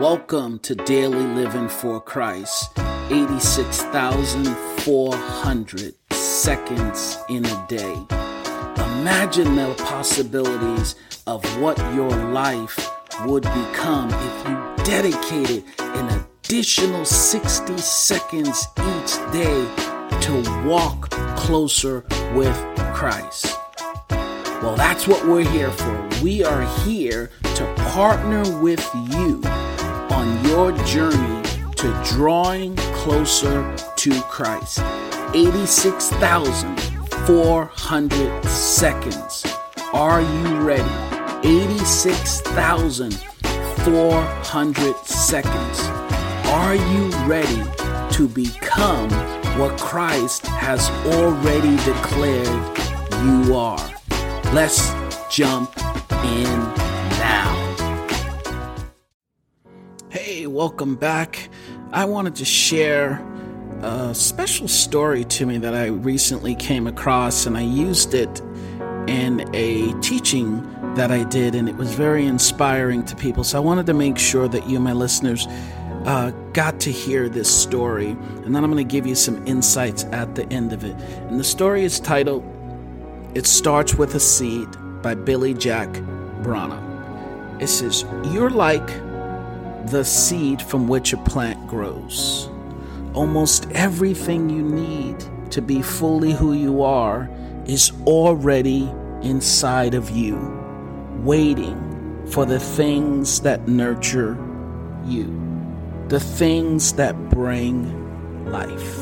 Welcome to Daily Living for Christ. 86,400 seconds in a day. Imagine the possibilities of what your life would become if you dedicated an additional 60 seconds each day to walk closer with Christ. Well, that's what we're here for. We are here to partner with you on your journey to drawing closer to Christ. 86,400 seconds. Are you ready? 86,400 seconds. Are you ready to become what Christ has already declared you are? Let's jump in Hey, welcome back. I wanted to share a special story to me that I recently came across, and I used it in a teaching that I did, and it was very inspiring to people. So I wanted to make sure that you, my listeners, uh, got to hear this story, and then I'm going to give you some insights at the end of it. And the story is titled It Starts with a Seed by Billy Jack Brana. It says, You're like the seed from which a plant grows. Almost everything you need to be fully who you are is already inside of you, waiting for the things that nurture you, the things that bring life.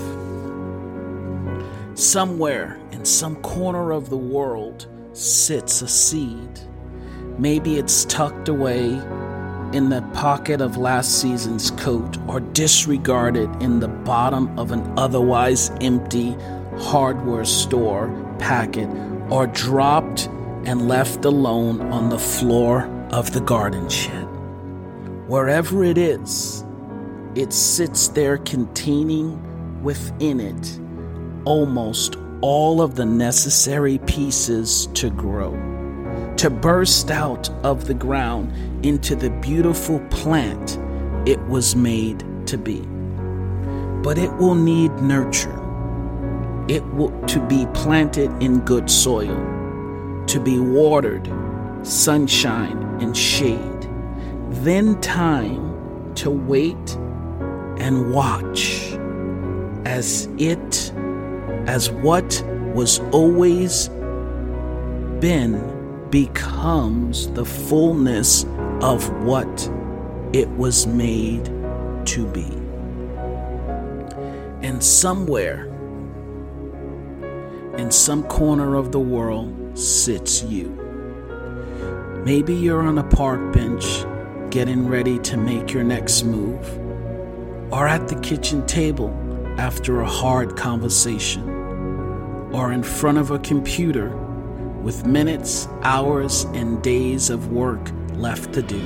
Somewhere in some corner of the world sits a seed. Maybe it's tucked away in the pocket of last season's coat or disregarded in the bottom of an otherwise empty hardware store packet or dropped and left alone on the floor of the garden shed. Wherever it is, it sits there containing within it almost all of the necessary pieces to grow, to burst out of the ground into the beautiful plant it was made to be. But it will need nurture. It will to be planted in good soil, to be watered, sunshine and shade. Then time to wait and watch as it as what was always been becomes the fullness of what it was made to be. And somewhere, in some corner of the world, sits you. Maybe you're on a park bench getting ready to make your next move, or at the kitchen table after a hard conversation, or in front of a computer with minutes, hours, and days of work left to do.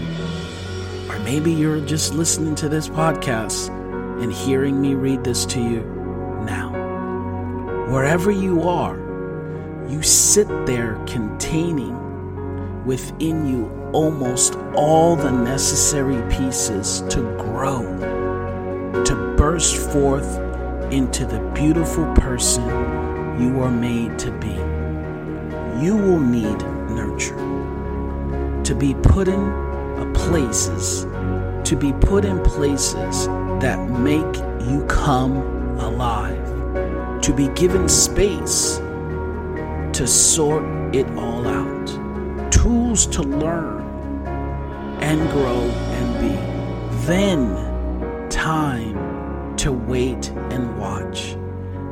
Or maybe you're just listening to this podcast and hearing me read this to you now. Wherever you are, you sit there containing within you almost all the necessary pieces to grow, to burst forth into the beautiful person you are made to be. You will need nurture. To be put in places, to be put in places that make you come alive, to be given space to sort it all out, tools to learn and grow and be. Then time to wait and watch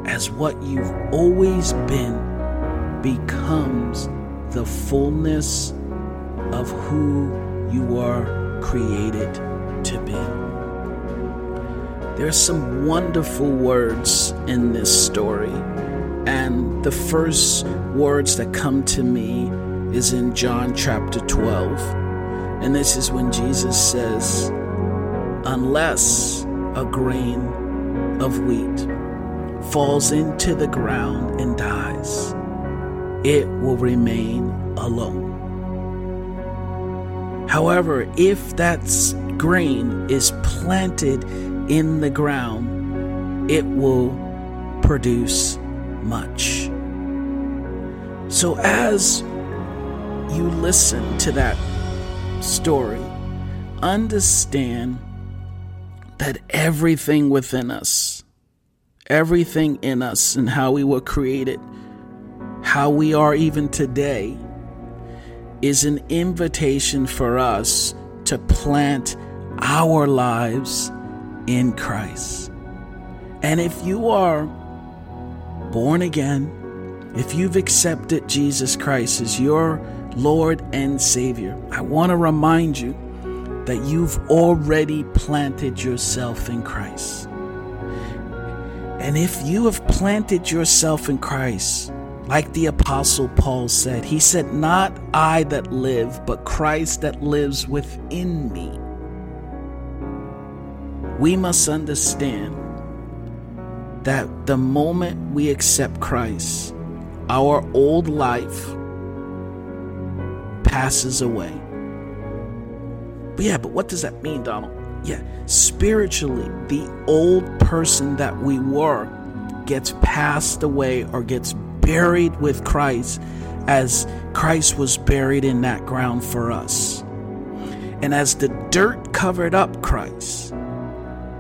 as what you've always been becomes the fullness of who you are created to be. There's some wonderful words in this story, and the first words that come to me is in John chapter 12. And this is when Jesus says, Unless a grain of wheat falls into the ground and dies, it will remain alone. However, if that grain is planted in the ground, it will produce much. So, as you listen to that story, understand that everything within us, everything in us, and how we were created, how we are even today, is an invitation for us to plant our lives in Christ. And if you are born again, if you've accepted Jesus Christ as your Lord and Savior, I want to remind you that you've already planted yourself in Christ. And if you have planted yourself in Christ, like the Apostle Paul said, he said, Not I that live, but Christ that lives within me. We must understand that the moment we accept Christ, our old life passes away. But yeah, but what does that mean, Donald? Yeah, spiritually, the old person that we were gets passed away or gets buried with Christ as Christ was buried in that ground for us. And as the dirt covered up Christ,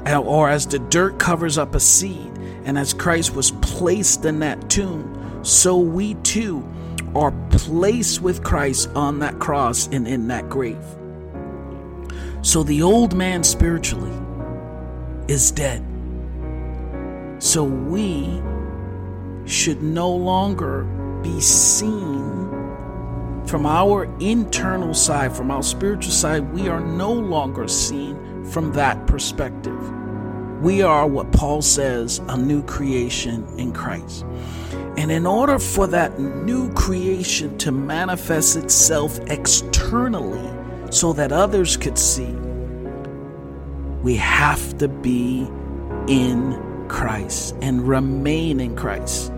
or as the dirt covers up a seed, and as Christ was placed in that tomb, so we too are placed with Christ on that cross and in that grave. So the old man spiritually is dead. So we should no longer be seen from our internal side, from our spiritual side, we are no longer seen from that perspective. We are what Paul says a new creation in Christ. And in order for that new creation to manifest itself externally so that others could see, we have to be in Christ and remain in Christ.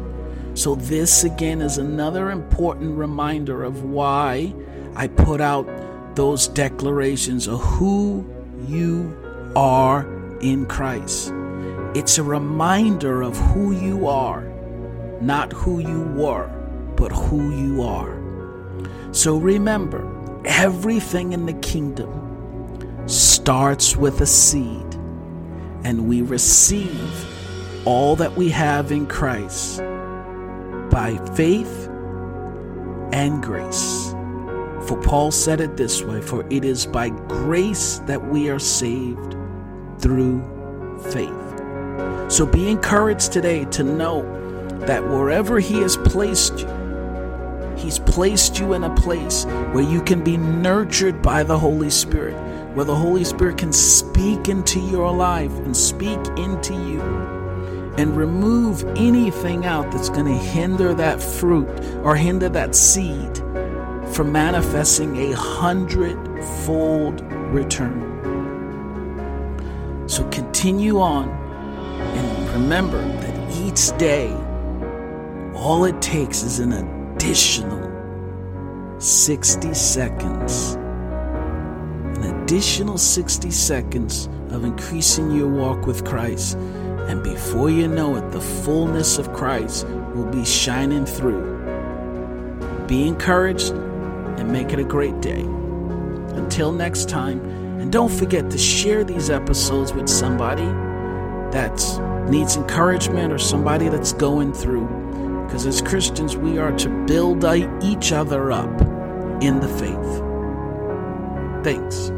So, this again is another important reminder of why I put out those declarations of who you are in Christ. It's a reminder of who you are, not who you were, but who you are. So, remember, everything in the kingdom starts with a seed, and we receive all that we have in Christ by faith and grace. For Paul said it this way For it is by grace that we are saved through faith. So be encouraged today to know that wherever He has placed you, He's placed you in a place where you can be nurtured by the Holy Spirit, where the Holy Spirit can speak into your life and speak into you and remove anything out that's going to hinder that fruit or hinder that seed from manifesting a hundredfold return. So continue on and remember that each day, all it takes is an additional 60 seconds. An additional 60 seconds of increasing your walk with Christ and before you know it, the fullness of Christ will be shining through. Be encouraged and make it a great day. Until next time, and don't forget to share these episodes with somebody that needs encouragement or somebody that's going through. Because as Christians, we are to build each other up in the faith. Thanks.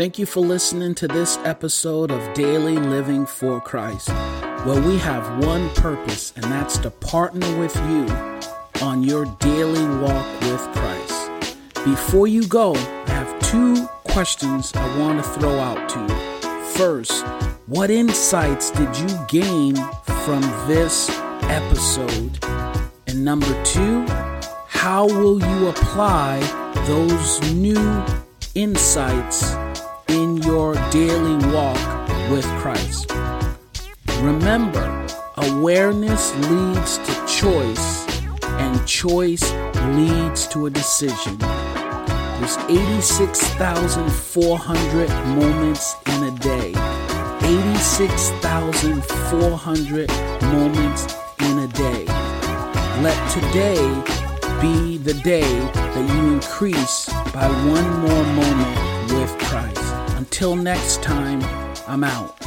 Thank you for listening to this episode of Daily Living for Christ, where we have one purpose, and that's to partner with you on your daily walk with Christ. Before you go, I have two questions I want to throw out to you. first, what insights did you gain from this episode? And number two, how will you apply those new insights in your daily walk with Christ? Remember, awareness leads to choice, and choice leads to a decision. There's 86,400 moments in a day. 86,400 moments in a day. Let today be the day that you increase by one more moment with Christ. Until next time, I'm out.